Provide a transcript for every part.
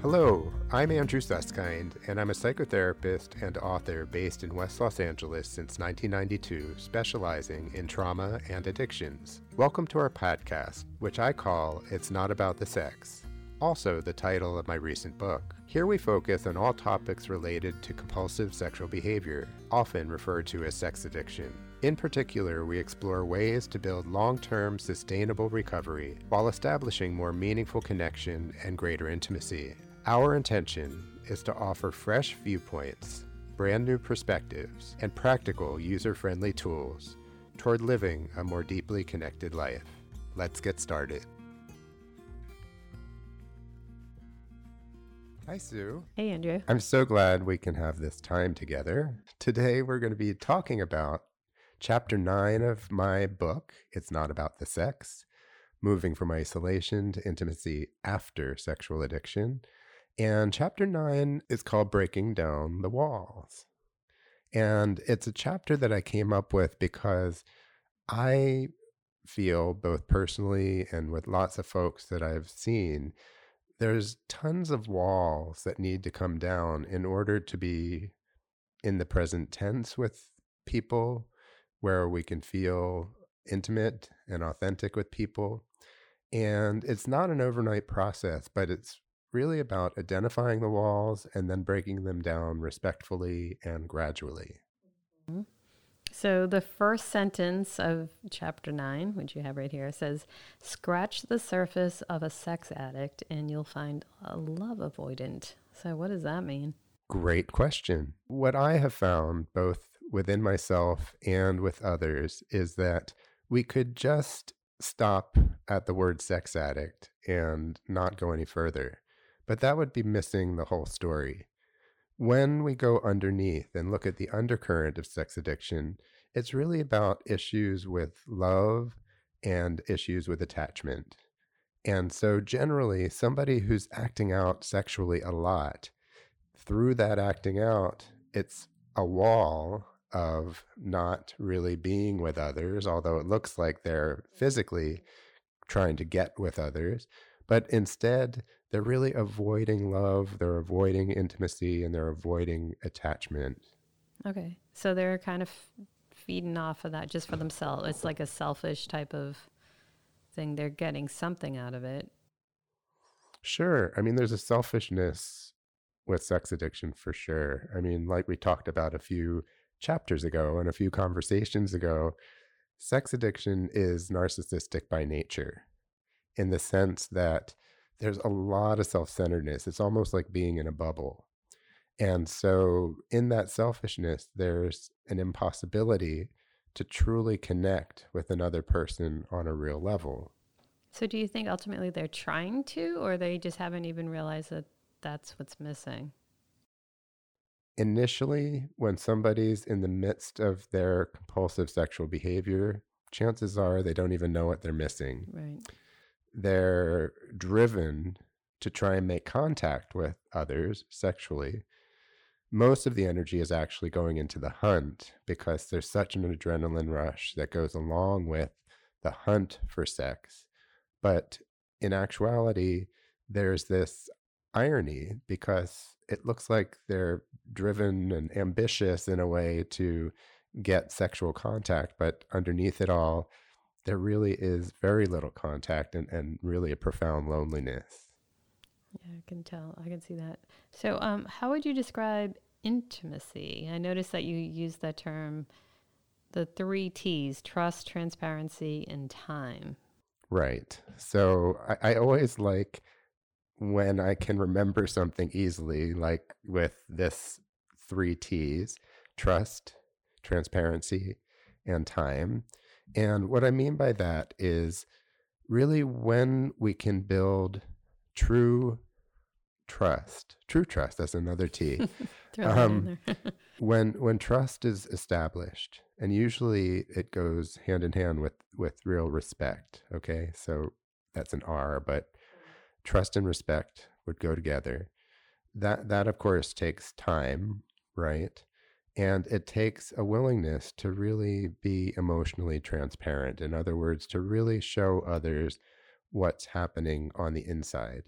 Hello, I'm Andrew Susskind, and I'm a psychotherapist and author based in West Los Angeles since 1992, specializing in trauma and addictions. Welcome to our podcast, which I call It's Not About the Sex, also the title of my recent book. Here we focus on all topics related to compulsive sexual behavior, often referred to as sex addiction. In particular, we explore ways to build long term sustainable recovery while establishing more meaningful connection and greater intimacy. Our intention is to offer fresh viewpoints, brand new perspectives, and practical user friendly tools toward living a more deeply connected life. Let's get started. Hi, Sue. Hey, Andrew. I'm so glad we can have this time together. Today, we're going to be talking about chapter nine of my book, It's Not About the Sex Moving from Isolation to Intimacy After Sexual Addiction. And chapter nine is called Breaking Down the Walls. And it's a chapter that I came up with because I feel, both personally and with lots of folks that I've seen, there's tons of walls that need to come down in order to be in the present tense with people, where we can feel intimate and authentic with people. And it's not an overnight process, but it's really about identifying the walls and then breaking them down respectfully and gradually. Mm-hmm. So, the first sentence of chapter nine, which you have right here, says Scratch the surface of a sex addict and you'll find a love avoidant. So, what does that mean? Great question. What I have found, both within myself and with others, is that we could just stop at the word sex addict and not go any further. But that would be missing the whole story. When we go underneath and look at the undercurrent of sex addiction, it's really about issues with love and issues with attachment. And so, generally, somebody who's acting out sexually a lot, through that acting out, it's a wall of not really being with others, although it looks like they're physically trying to get with others. But instead, they're really avoiding love, they're avoiding intimacy, and they're avoiding attachment. Okay. So they're kind of feeding off of that just for themselves. It's like a selfish type of thing. They're getting something out of it. Sure. I mean, there's a selfishness with sex addiction for sure. I mean, like we talked about a few chapters ago and a few conversations ago, sex addiction is narcissistic by nature in the sense that there's a lot of self centeredness. It's almost like being in a bubble. And so, in that selfishness, there's an impossibility to truly connect with another person on a real level. So, do you think ultimately they're trying to, or they just haven't even realized that that's what's missing? Initially, when somebody's in the midst of their compulsive sexual behavior, chances are they don't even know what they're missing. Right they're driven to try and make contact with others sexually, most of the energy is actually going into the hunt because there's such an adrenaline rush that goes along with the hunt for sex. But in actuality, there's this irony because it looks like they're driven and ambitious in a way to get sexual contact, but underneath it all, there really is very little contact and, and really a profound loneliness. Yeah, I can tell. I can see that. So, um, how would you describe intimacy? I noticed that you use that term, the three T's trust, transparency, and time. Right. So, I, I always like when I can remember something easily, like with this three T's trust, transparency, and time. And what I mean by that is really when we can build true trust, true trust, that's another T. um, when when trust is established, and usually it goes hand in hand with with real respect. Okay, so that's an R, but trust and respect would go together. That that of course takes time, right? And it takes a willingness to really be emotionally transparent. In other words, to really show others what's happening on the inside.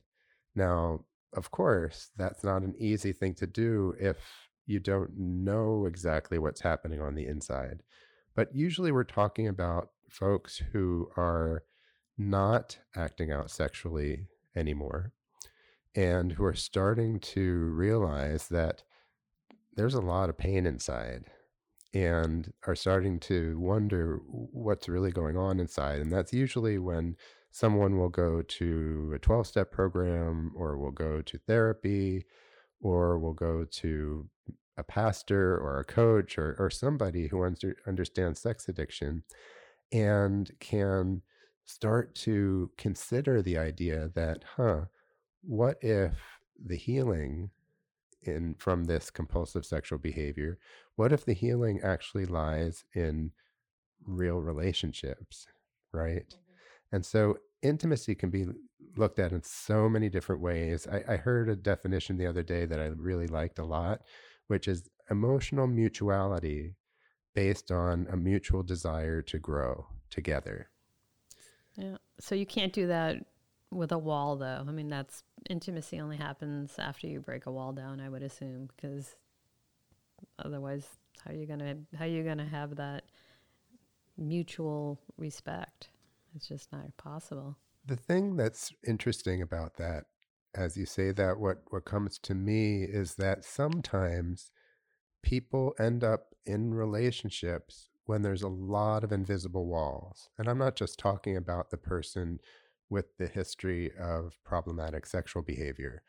Now, of course, that's not an easy thing to do if you don't know exactly what's happening on the inside. But usually we're talking about folks who are not acting out sexually anymore and who are starting to realize that there's a lot of pain inside and are starting to wonder what's really going on inside. And that's usually when someone will go to a 12 step program or will go to therapy or will go to a pastor or a coach or, or somebody who under, understands sex addiction and can start to consider the idea that, huh, what if the healing in from this compulsive sexual behavior, what if the healing actually lies in real relationships, right? Mm-hmm. And so intimacy can be looked at in so many different ways. I, I heard a definition the other day that I really liked a lot, which is emotional mutuality based on a mutual desire to grow together. Yeah. So you can't do that with a wall, though. I mean, that's intimacy only happens after you break a wall down, I would assume, because otherwise, how are you gonna how are you gonna have that mutual respect? It's just not possible. The thing that's interesting about that, as you say that, what what comes to me is that sometimes people end up in relationships when there's a lot of invisible walls. And I'm not just talking about the person with the history of problematic sexual behavior.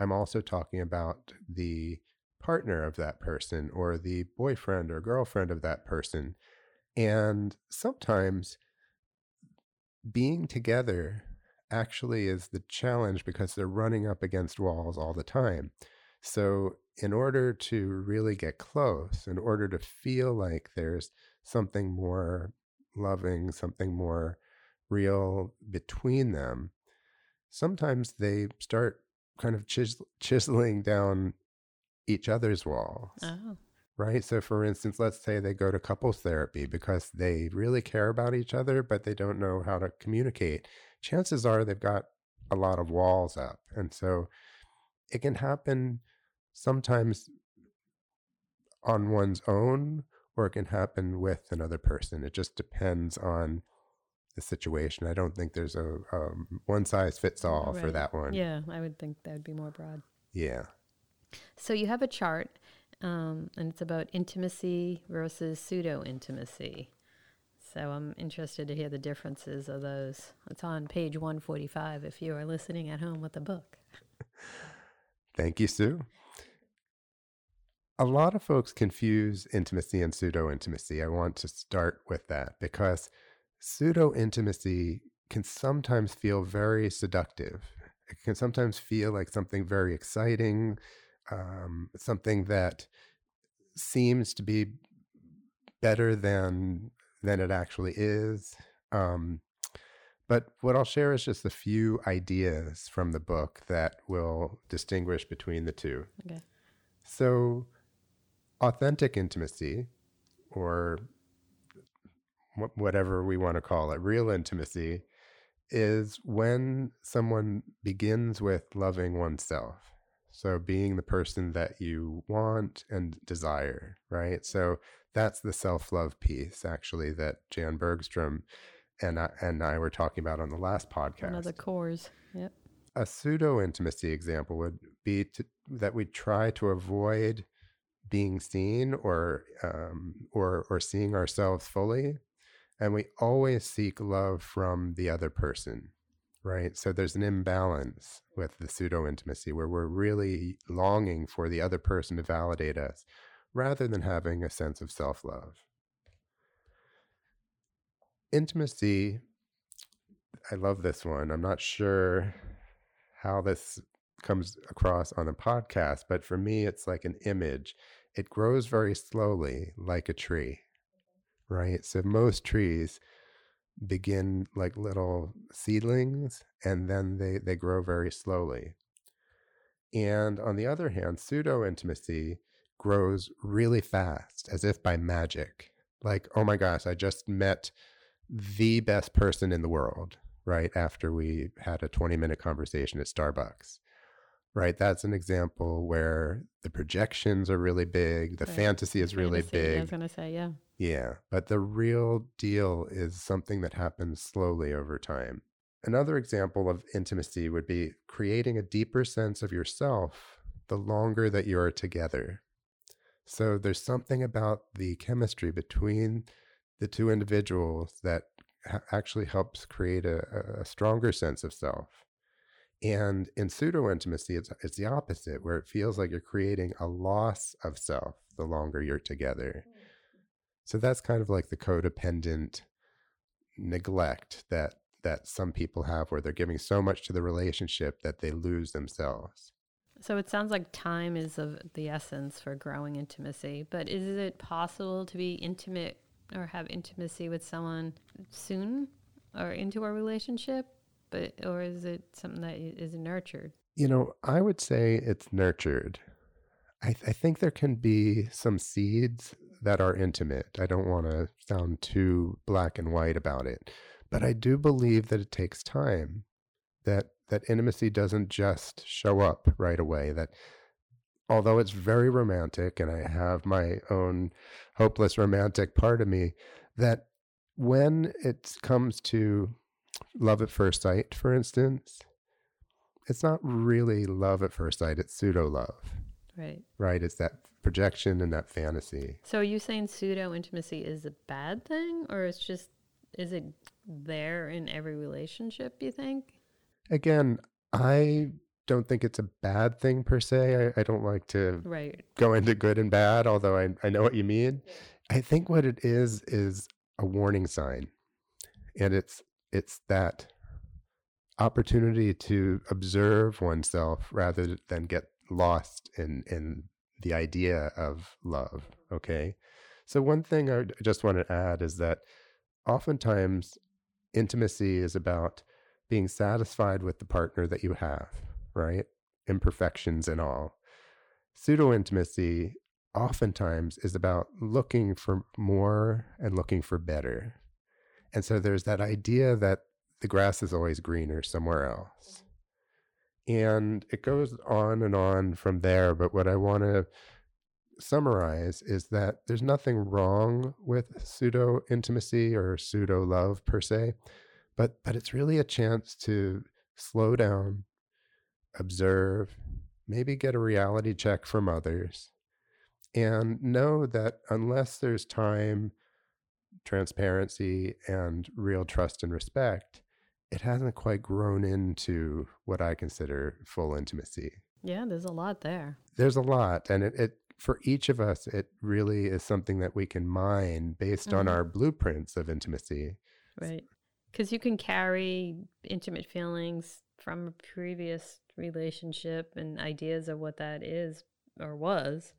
I'm also talking about the partner of that person or the boyfriend or girlfriend of that person. And sometimes being together actually is the challenge because they're running up against walls all the time. So, in order to really get close, in order to feel like there's something more loving, something more real between them, sometimes they start kind of chis- chiseling down each other's walls. Oh. Right. So, for instance, let's say they go to couples therapy because they really care about each other, but they don't know how to communicate. Chances are they've got a lot of walls up. And so it can happen sometimes on one's own or it can happen with another person. It just depends on the situation. I don't think there's a um, one size fits all right. for that one. Yeah, I would think that would be more broad. Yeah. So you have a chart, um, and it's about intimacy versus pseudo intimacy. So I'm interested to hear the differences of those. It's on page 145 if you are listening at home with the book. Thank you, Sue. A lot of folks confuse intimacy and pseudo intimacy. I want to start with that because pseudo intimacy can sometimes feel very seductive. It can sometimes feel like something very exciting, um, something that seems to be better than than it actually is. Um, but what I'll share is just a few ideas from the book that will distinguish between the two. Okay. So, authentic intimacy, or whatever we want to call it, real intimacy, is when someone begins with loving oneself. So being the person that you want and desire, right? So that's the self-love piece actually that Jan Bergstrom and I, and I were talking about on the last podcast. One of the cores. Yep. A pseudo intimacy example would be to, that we try to avoid being seen or um, or or seeing ourselves fully and we always seek love from the other person right? So there's an imbalance with the pseudo intimacy where we're really longing for the other person to validate us rather than having a sense of self-love. Intimacy i love this one. I'm not sure how this comes across on a podcast but for me it's like an image. It grows very slowly like a tree right? So most trees begin like little seedlings and then they, they grow very slowly. And on the other hand, pseudo intimacy grows really fast, as if by magic. Like, oh my gosh, I just met the best person in the world, right? After we had a 20 minute conversation at Starbucks. Right? That's an example where the projections are really big, the Right. fantasy is really Fantasy, I was gonna say, yeah. Yeah, but the real deal is something that happens slowly over time. Another example of intimacy would be creating a deeper sense of yourself the longer that you are together. So there's something about the chemistry between the two individuals that ha- actually helps create a- a stronger sense of self. And in pseudo intimacy, it's, it's the opposite, where it feels like you're creating a loss of self the longer you're together. Mm. So that's kind of like the codependent neglect that that some people have where they're giving so much to the relationship that they lose themselves. So it sounds like time is of the essence for growing intimacy. But is it possible to be intimate or have intimacy with someone soon or into a relationship? But or is it something that is nurtured? You know, I would say it's nurtured. I, th- I think there can be some seeds that are intimate. I don't want to sound too black and white about it, but I do believe that it takes time. That that intimacy doesn't just show up right away. That although it's very romantic, and I have my own hopeless romantic part of me, that when it comes to love at first sight, for instance, it's not really love at first sight, it's pseudo love, Right. right? It's that projection and that fantasy. So are you saying pseudo intimacy is a bad thing or it's just is it there in every relationship, you think? Again, I don't think it's a bad thing per se. I, I don't like to Right. go into good and bad, although I, I know what you mean. I think what it is is a warning sign. And it's it's that opportunity to observe oneself rather than get lost in in the idea of love. Okay. So one thing I just want to add is that oftentimes intimacy is about being satisfied with the partner that you have, right? Imperfections and all. Pseudo intimacy oftentimes is about looking for more and looking for better. And so there's that idea that the grass is always greener somewhere else. Mm-hmm. And it goes on and on from there. But what I want to summarize is that there's nothing wrong with pseudo intimacy or pseudo love per se, but but it's really a chance to slow down, observe, maybe get a reality check from others, and know that unless there's time, transparency, and real trust and respect, it hasn't quite grown into what I consider full intimacy. Yeah, there's a lot there. There's a lot, and it, it for each of us, it really is something that we can mine based on Mhm. our blueprints of intimacy. Right. Because you can carry intimate feelings from a previous relationship and ideas of what that is or was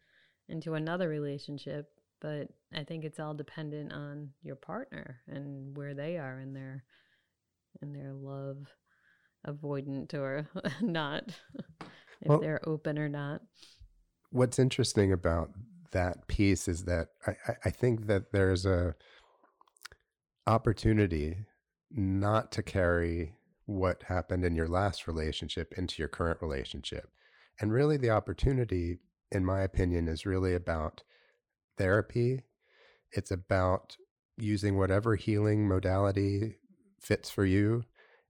into another relationship. But I think it's all dependent on your partner and where they are in their in their love avoidant or not. if Well- they're open or not. What's interesting about that piece is that I, I- think that there's a opportunity not to carry what happened in your last relationship into your current relationship. And really the opportunity, in my opinion, is really about therapy. It's about using whatever healing modality fits for you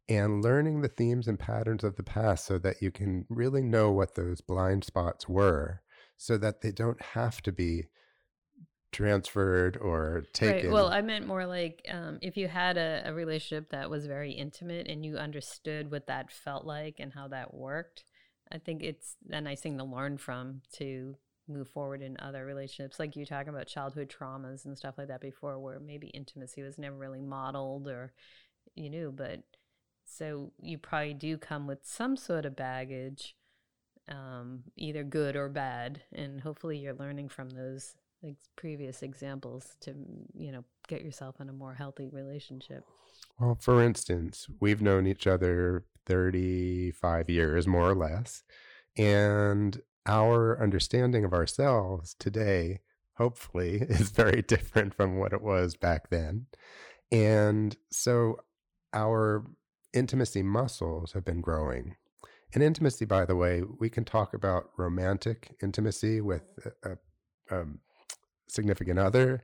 and learning the themes and patterns of the past so that you can really know what those blind spots were so that they don't have to be transferred or taken. Right. Well, I meant more like um, if you had a, a relationship that was very intimate and you understood what that felt like and how that worked, I think it's a nice thing to learn from to move forward in other relationships. Like you talking about childhood traumas and stuff like that before, where maybe intimacy was never really modeled or you knew, but so you probably do come with some sort of baggage, um, either good or bad, and hopefully you're learning from those previous examples to you know get yourself in a more healthy relationship. Well, for instance, we've known each other 35 years, more or less. And our understanding of ourselves today, hopefully, is very different from what it was back then. And so our intimacy muscles have been growing. In intimacy, by the way, we can talk about romantic intimacy with a, a, a significant other,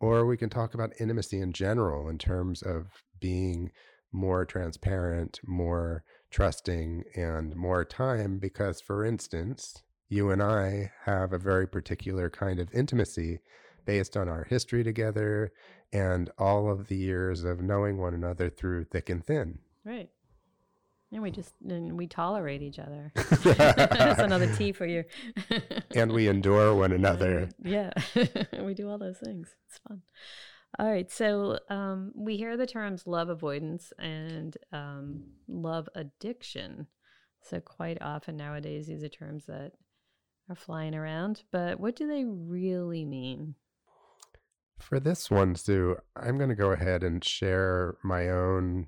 or we can talk about intimacy in general in terms of being more transparent, more trusting, and more time. Because, for instance, you and I have a very particular kind of intimacy based on our history together and all of the years of knowing one another through thick and thin. Right. And we just and we tolerate each other. That's another T for you. and we endure one another. Yeah, we do all those things. It's fun. All right, so um, we hear the terms love avoidance and um, love addiction. So quite often nowadays, these are terms that are flying around. But what do they really mean? For this one, Sue, I'm going to go ahead and share my own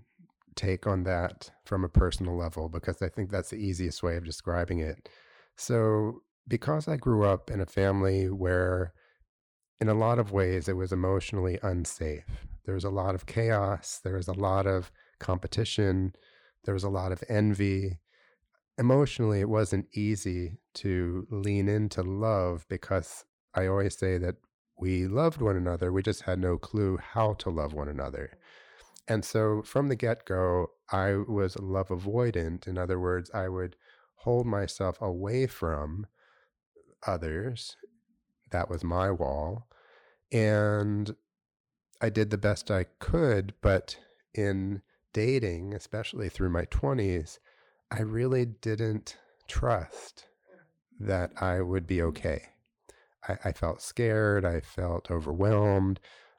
take on that from a personal level because I think that's the easiest way of describing it. So, because I grew up in a family where, in a lot of ways, it was emotionally unsafe, there was a lot of chaos, there was a lot of competition, there was a lot of envy. Emotionally, it wasn't easy to lean into love because I always say that we loved one another. We just had no clue how to love one another. And so from the get go, I was love avoidant. In other words, I would hold myself away from others. That was my wall. And I did the best I could. But in dating, especially through my 20s, I really didn't trust that I would be okay. I, I felt scared. I felt overwhelmed.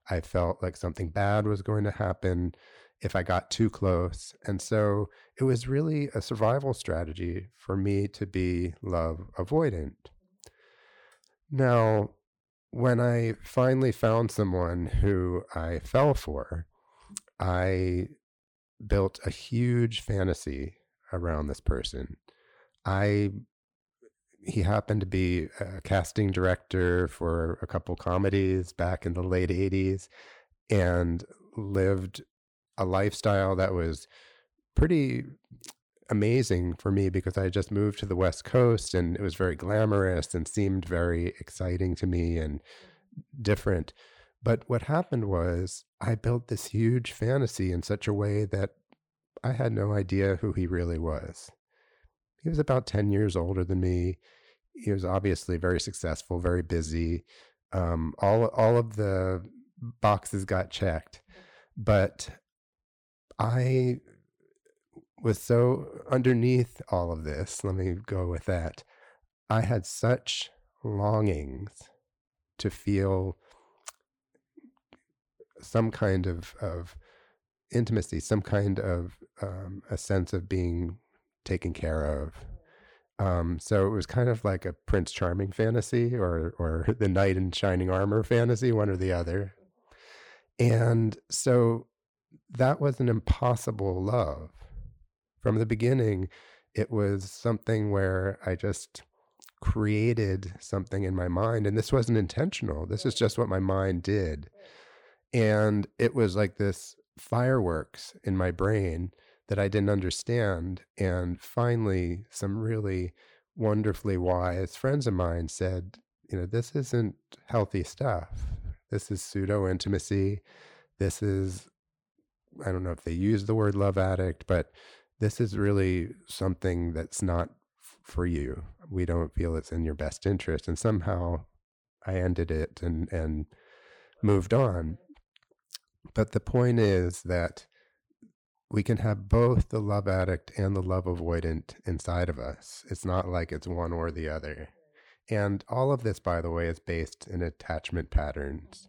I felt like something bad was going to happen if I got too close. And so it was really a survival strategy for me to be love avoidant. Now, when I finally found someone who I fell for, I built a huge fantasy around this person. I he happened to be a casting director for a couple comedies back in the late 80s and lived a lifestyle that was pretty amazing for me because I just moved to the West Coast and it was very glamorous and seemed very exciting to me and different. But what happened was I built this huge fantasy in such a way that I had no idea who he really was. He was about 10 years older than me. He was obviously very successful, very busy. Um, all, all of the boxes got checked. But I was so underneath all of this, let me go with that. I had such longings to feel some kind of, of intimacy, some kind of um, a sense of being taken care of. Um, so it was kind of like a Prince Charming fantasy or or the knight in shining armor fantasy, one or the other. And so that was an impossible love. From the beginning, it was something where I just created something in my mind. And this wasn't intentional. This is just what my mind did. And it was like this fireworks in my brain that I didn't understand. And finally, some really wonderfully wise friends of mine said, you know, this isn't healthy stuff. This is pseudo intimacy. This is, I don't know if they use the word love addict, but this is really something that's not for you. We don't feel it's in your best interest. And somehow I ended it and, and moved on. But the point is that we can have both the love addict and the love avoidant inside of us. It's not like it's one or the other. And all of this, by the way, is based in attachment patterns.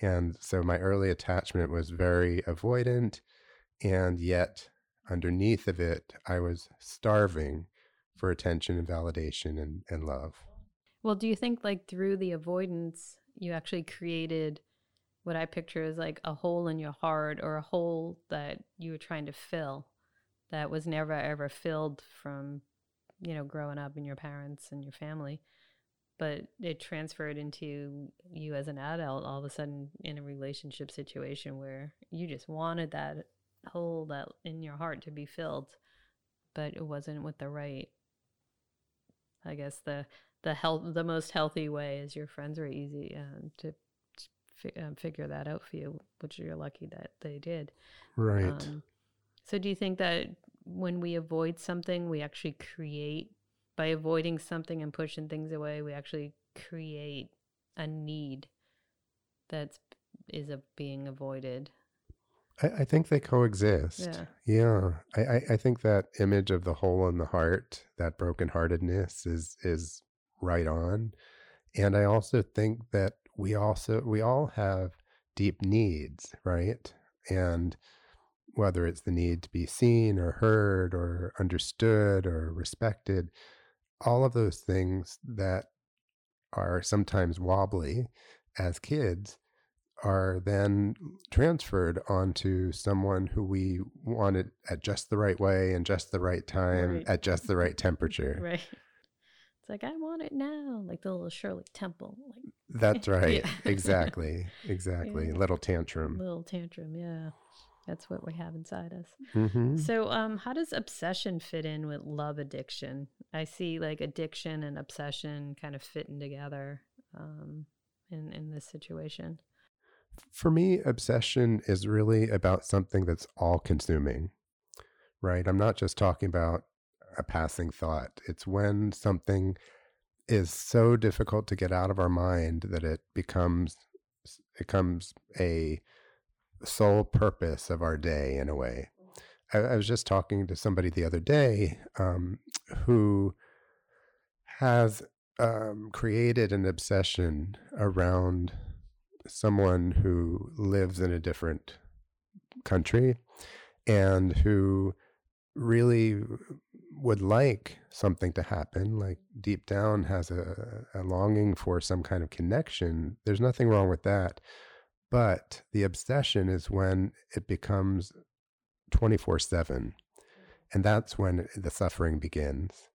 And so my early attachment was very avoidant, and yet underneath of it, I was starving for attention and validation and, and love. Well, do you think, like, through the avoidance, you actually created what I picture is like a hole in your heart or a hole that you were trying to fill that was never ever filled from, you know, growing up in your parents and your family. But it transferred into you as an adult all of a sudden in a relationship situation where you just wanted that hole that in your heart to be filled. but it wasn't with the right. I guess the the health the most healthy way is your friends were easy uh, to fi- um, figure that out for you, which you're lucky that they did. Right. Um, so, do you think that when we avoid something, we actually create by avoiding something and pushing things away, we actually create a need that's is a being avoided. I, I think they coexist. Yeah. Yeah. I, I, I think that image of the hole in the heart, that brokenheartedness is is right on. And I also think that we also we all have deep needs, right? And whether it's the need to be seen or heard or understood or respected, all of those things that are sometimes wobbly as kids are then transferred onto someone who we want it at just the right way and just the right time Right. at just the right temperature. Right. It's like I want it now, like the little Shirley Temple, like That's right. Yeah. Exactly. Exactly. Yeah. Little tantrum. little tantrum. Yeah, that's what we have inside us. hmm So, um, how does obsession fit in with love addiction? I see like addiction and obsession kind of fitting together um, in in this situation. For me, obsession is really about something that's all consuming, right? I'm not just talking about a passing thought. It's when something is so difficult to get out of our mind that it becomes it becomes a sole purpose of our day in a way. I, I was just talking to somebody the other day um, who has um, created an obsession around someone who lives in a different country and who really would like something to happen like deep down has a, a longing for some kind of connection there's nothing wrong with that but the obsession is when it becomes 24 7 and that's when the suffering begins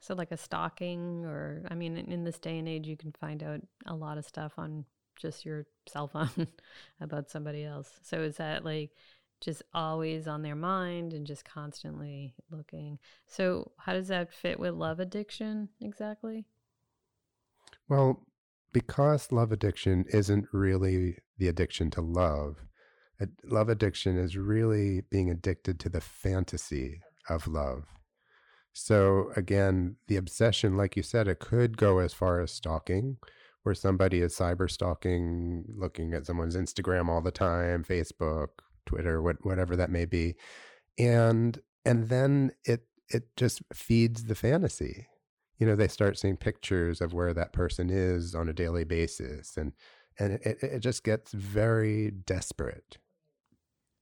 So, like a stalking, or I mean, in in this day and age, you can find out a lot of stuff on just your cell phone about somebody else. So, is that like just always on their mind and just constantly looking? So, how does that fit with love addiction exactly? Well, because love addiction isn't really the addiction to love, love addiction is really being addicted to the fantasy of love. So, again, the obsession, like you said, it could go as far as stalking, where somebody is cyber stalking, looking at someone's Instagram all the time, Facebook, Twitter, what, whatever that may be. And and then it it just feeds the fantasy you know they start seeing pictures of where that person is on a daily basis and and it, it just gets very desperate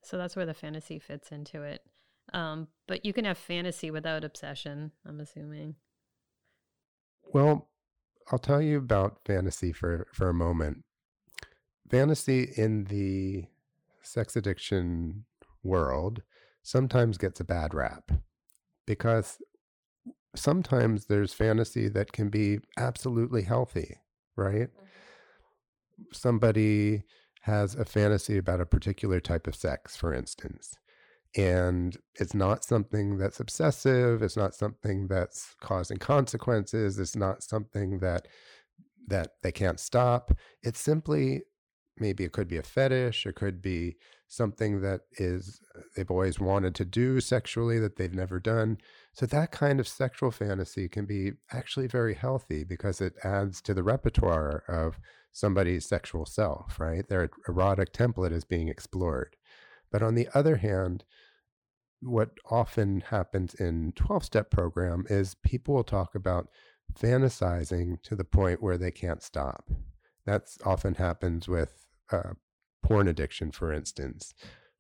So, that's where the fantasy fits into it. Um, but you can have fantasy without obsession, I'm assuming. well i'll tell you about fantasy for for a moment fantasy in the sex addiction world sometimes gets a bad rap because sometimes there's fantasy that can be absolutely healthy right mm-hmm. somebody has a fantasy about a particular type of sex, for instance, and it's not something that's obsessive, it's not something that's causing consequences, it's not something that that they can't stop. It's simply maybe it could be a fetish, it could be something that is uh, they've always wanted to do sexually that they've never done. So that kind of sexual fantasy can be actually very healthy because it adds to the repertoire of somebody's sexual self, right? Their er, erotic template is being explored. But on the other hand, what often happens in 12 step program is people will talk about fantasizing to the point where they can't stop. That's often happens with uh, porn addiction, for instance,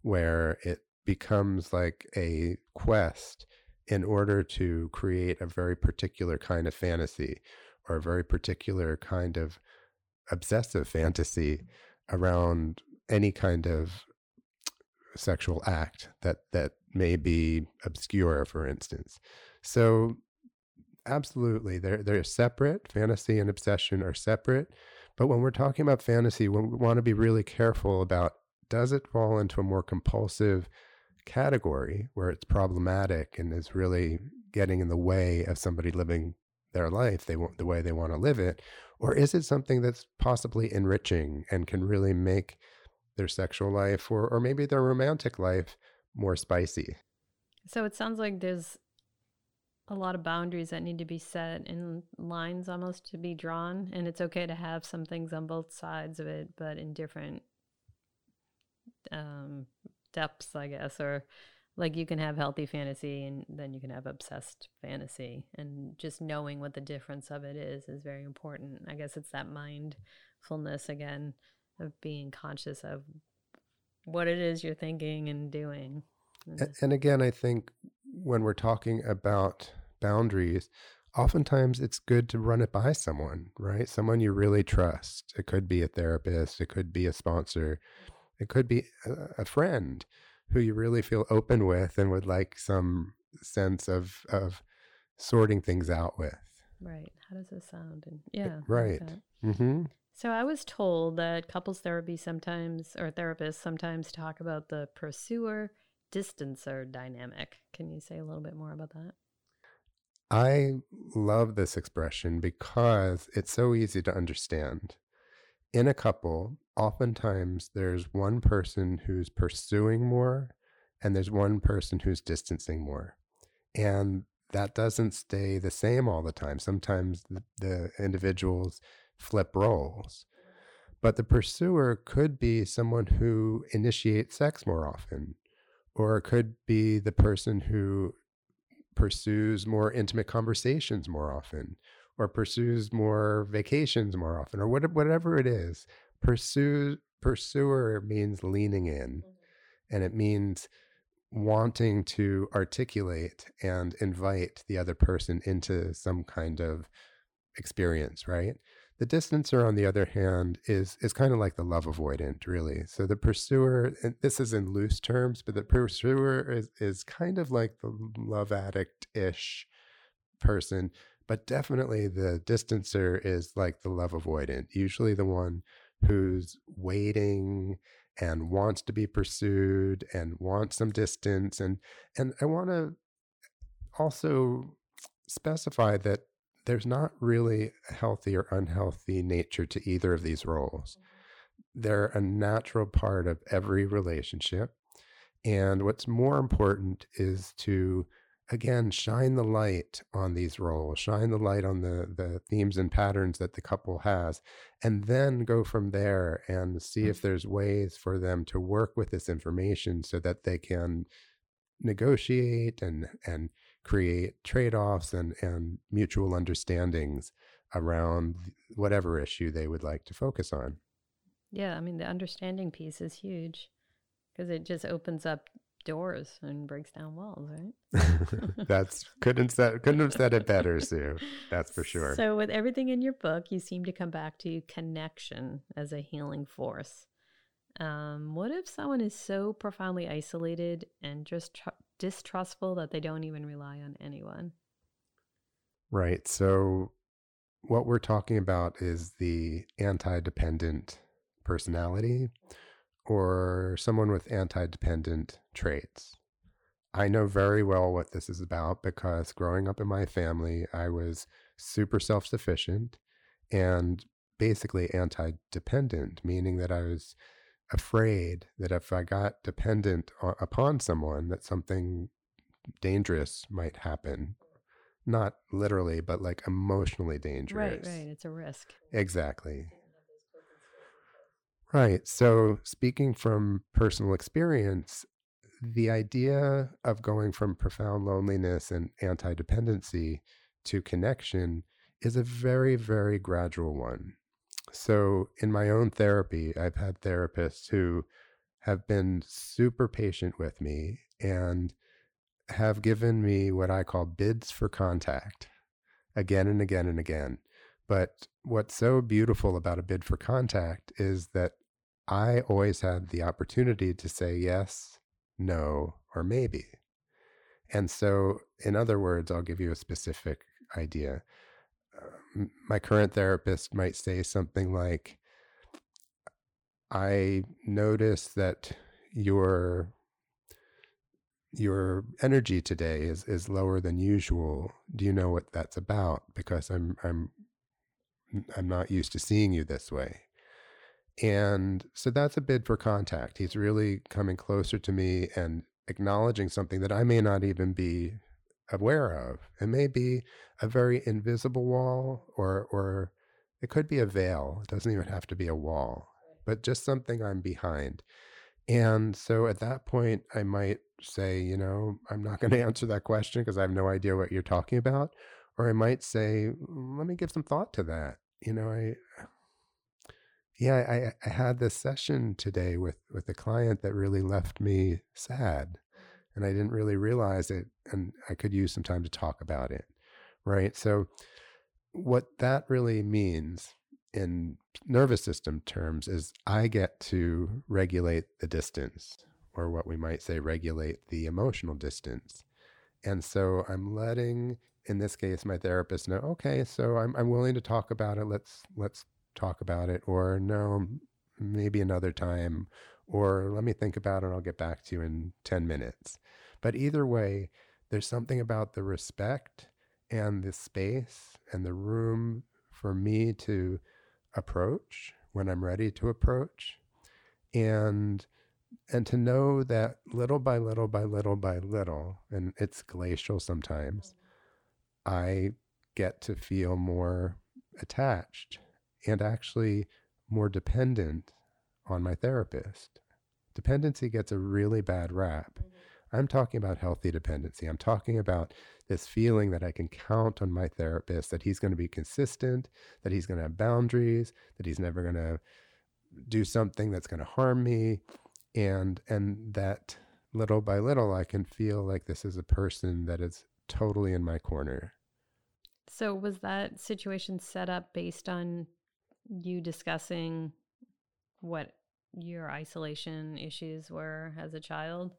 where it becomes like a quest in order to create a very particular kind of fantasy or a very particular kind of obsessive fantasy around any kind of sexual act that that may be obscure for instance. So absolutely they're they're separate. Fantasy and obsession are separate but when we're talking about fantasy we want to be really careful about does it fall into a more compulsive category where it's problematic and is really getting in the way of somebody living their life they want the way they want to live it? Or is it something that's possibly enriching and can really make their sexual life or or maybe their romantic life more spicy? So it sounds like there's a lot of boundaries that need to be set and lines almost to be drawn and it's okay to have some things on both sides of it but in different um, depths i guess or like you can have healthy fantasy and then you can have obsessed fantasy and just knowing what the difference of it is is very important. I guess it's that mindfulness again of being conscious of what it is you're thinking and doing and, and again i think when we're talking about boundaries oftentimes it's good to run it by someone right someone you really trust it could be a therapist it could be a sponsor it could be a, a friend who you really feel open with and would like some sense of of sorting things out with. Right. How does this sound? And yeah. Right. mm-hmm. So I was told that couples therapy sometimes or therapists sometimes talk about the pursuer distancer dynamic. Can you say a little bit more about that? I love this expression because it's so easy to understand. In a couple, oftentimes there's one person who's pursuing more and there's one person who's distancing more. And that doesn't stay the same all the time. Sometimes the, the individuals flip roles. But the pursuer could be someone who initiates sex more often, or it could be the person who pursues more intimate conversations more often, or pursues more vacations more often, or whatever it is pursue pursuer means leaning in mm-hmm. and it means wanting to articulate and invite the other person into some kind of experience right the distancer on the other hand is is kind of like the love avoidant really. So the pursuer and this is in loose terms but the pursuer is is kind of like the love addict ish person but definitely the distancer is like the love avoidant usually the one who's waiting and wants to be pursued and wants some distance and and I want to also specify that there's not really a healthy or unhealthy nature to either of these roles. Mm-hmm. They're a natural part of every relationship. And what's more important is to again shine the light on these roles shine the light on the the themes and patterns that the couple has and then go from there and see if there's ways for them to work with this information so that they can negotiate and and create trade-offs and and mutual understandings around whatever issue they would like to focus on yeah i mean the understanding piece is huge because it just opens up doors and breaks down walls, right? That's couldn't said couldn't have said it better, Sue. That's for sure. So with everything in your book, you seem to come back to connection as a healing force. Um, what if someone is so profoundly isolated and just tr- distrustful that they don't even rely on anyone? Right. So what we're talking about is the anti-dependent personality or someone with anti dependent traits. I know very well what this is about because growing up in my family, I was super self sufficient and basically anti dependent, meaning that I was afraid that if I got dependent upon someone, that something dangerous might happen. Not literally, but like emotionally dangerous. Right, right. It's a risk. Exactly. Right. So, speaking from personal experience, the idea of going from profound loneliness and anti dependency to connection is a very, very gradual one. So, in my own therapy, I've had therapists who have been super patient with me and have given me what I call bids for contact again and again and again. But what's so beautiful about a bid for contact is that I always had the opportunity to say yes, no, or maybe. And so, in other words, I'll give you a specific idea. My current therapist might say something like, I notice that you're your energy today is is lower than usual. Do you know what that's about? Because I'm I'm I'm not used to seeing you this way. And so that's a bid for contact. He's really coming closer to me and acknowledging something that I may not even be aware of. It may be a very invisible wall or or it could be a veil. It doesn't even have to be a wall, but just something I'm behind. And so at that point, I might say, you know, I'm not going to answer that question because I have no idea what you're talking about. Or I might say, let me give some thought to that. You know, I, yeah, I, I had this session today with, with a client that really left me sad and I didn't really realize it. And I could use some time to talk about it. Right. So, what that really means in nervous system terms is I get to regulate the distance, or what we might say, regulate the emotional distance. And so I'm letting, in this case, my therapist know, okay, so I'm, I'm willing to talk about it. Let's, let's talk about it. Or no, maybe another time. Or let me think about it. I'll get back to you in 10 minutes. But either way, there's something about the respect and the space and the room for me to approach when I'm ready to approach and and to know that little by little by little by little and it's glacial sometimes I get to feel more attached and actually more dependent on my therapist. Dependency gets a really bad rap. Mm-hmm. I'm talking about healthy dependency. I'm talking about this feeling that I can count on my therapist, that he's going to be consistent, that he's going to have boundaries, that he's never going to do something that's going to harm me. And, and that little by little, I can feel like this is a person that is totally in my corner. So, was that situation set up based on you discussing what your isolation issues were as a child?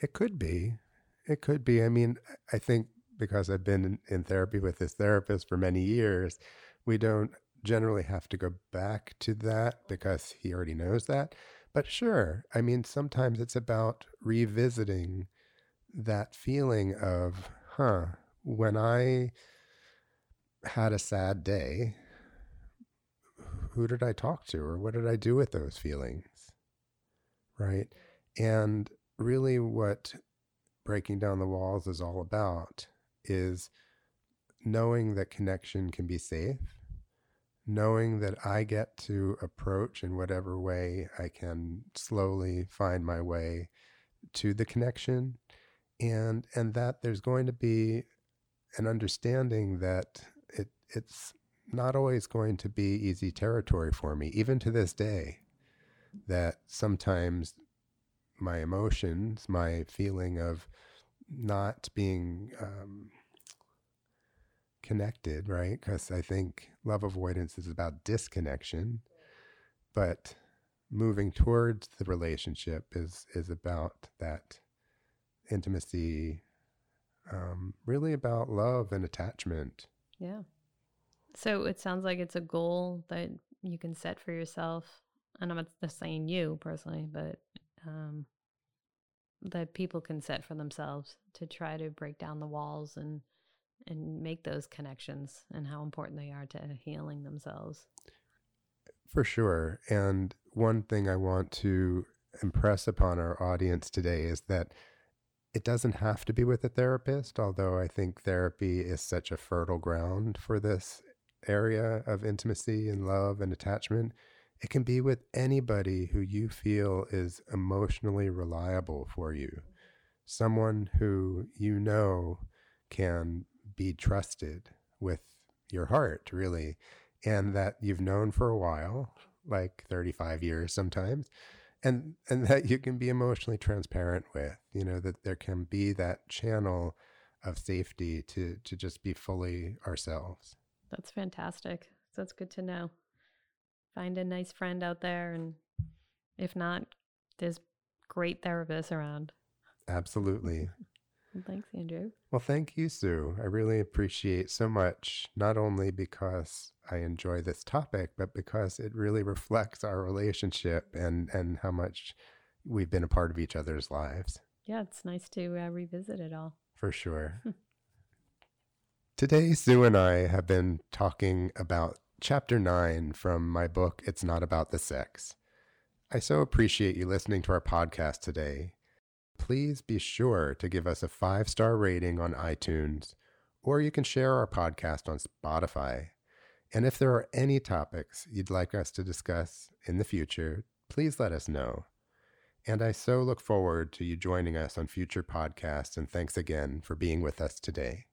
It could be. It could be. I mean, I think because I've been in, therapy with this therapist for many years, we don't generally have to go back to that because he already knows that. But sure, I mean, sometimes it's about revisiting that feeling of, huh, when I had a sad day, who did I talk to or what did I do with those feelings? Right. And really, what breaking down the walls is all about is knowing that connection can be safe, knowing that I get to approach in whatever way I can slowly find my way to the connection and and that there's going to be an understanding that it it's not always going to be easy territory for me even to this day that sometimes my emotions, my feeling of not being um, connected, right? Because I think love avoidance is about disconnection, but moving towards the relationship is is about that intimacy, um, really about love and attachment. Yeah. So it sounds like it's a goal that you can set for yourself. And I'm not saying you personally, but um, that people can set for themselves to try to break down the walls and and make those connections and how important they are to healing themselves. For sure. And one thing I want to impress upon our audience today is that it doesn't have to be with a therapist, although I think therapy is such a fertile ground for this area of intimacy and love and attachment. It can be with anybody who you feel is emotionally reliable for you, someone who you know can be trusted with your heart, really, and that you've known for a while, like 35 years sometimes. And, and that you can be emotionally transparent with, you know, that there can be that channel of safety to to just be fully ourselves. That's fantastic. So that's good to know find a nice friend out there and if not there's great therapists around absolutely thanks andrew well thank you sue i really appreciate so much not only because i enjoy this topic but because it really reflects our relationship and and how much we've been a part of each other's lives Yeah, it's nice to uh, revisit it all. For sure. Today, Sue and I have been talking about chapter 9 from my book, It's Not About the Sex. I so appreciate you listening to our podcast today. Please be sure to give us a five star rating on iTunes, or you can share our podcast on Spotify. And if there are any topics you'd like us to discuss in the future, please let us know. And I so look forward to you joining us on future podcasts, and thanks again for being with us today.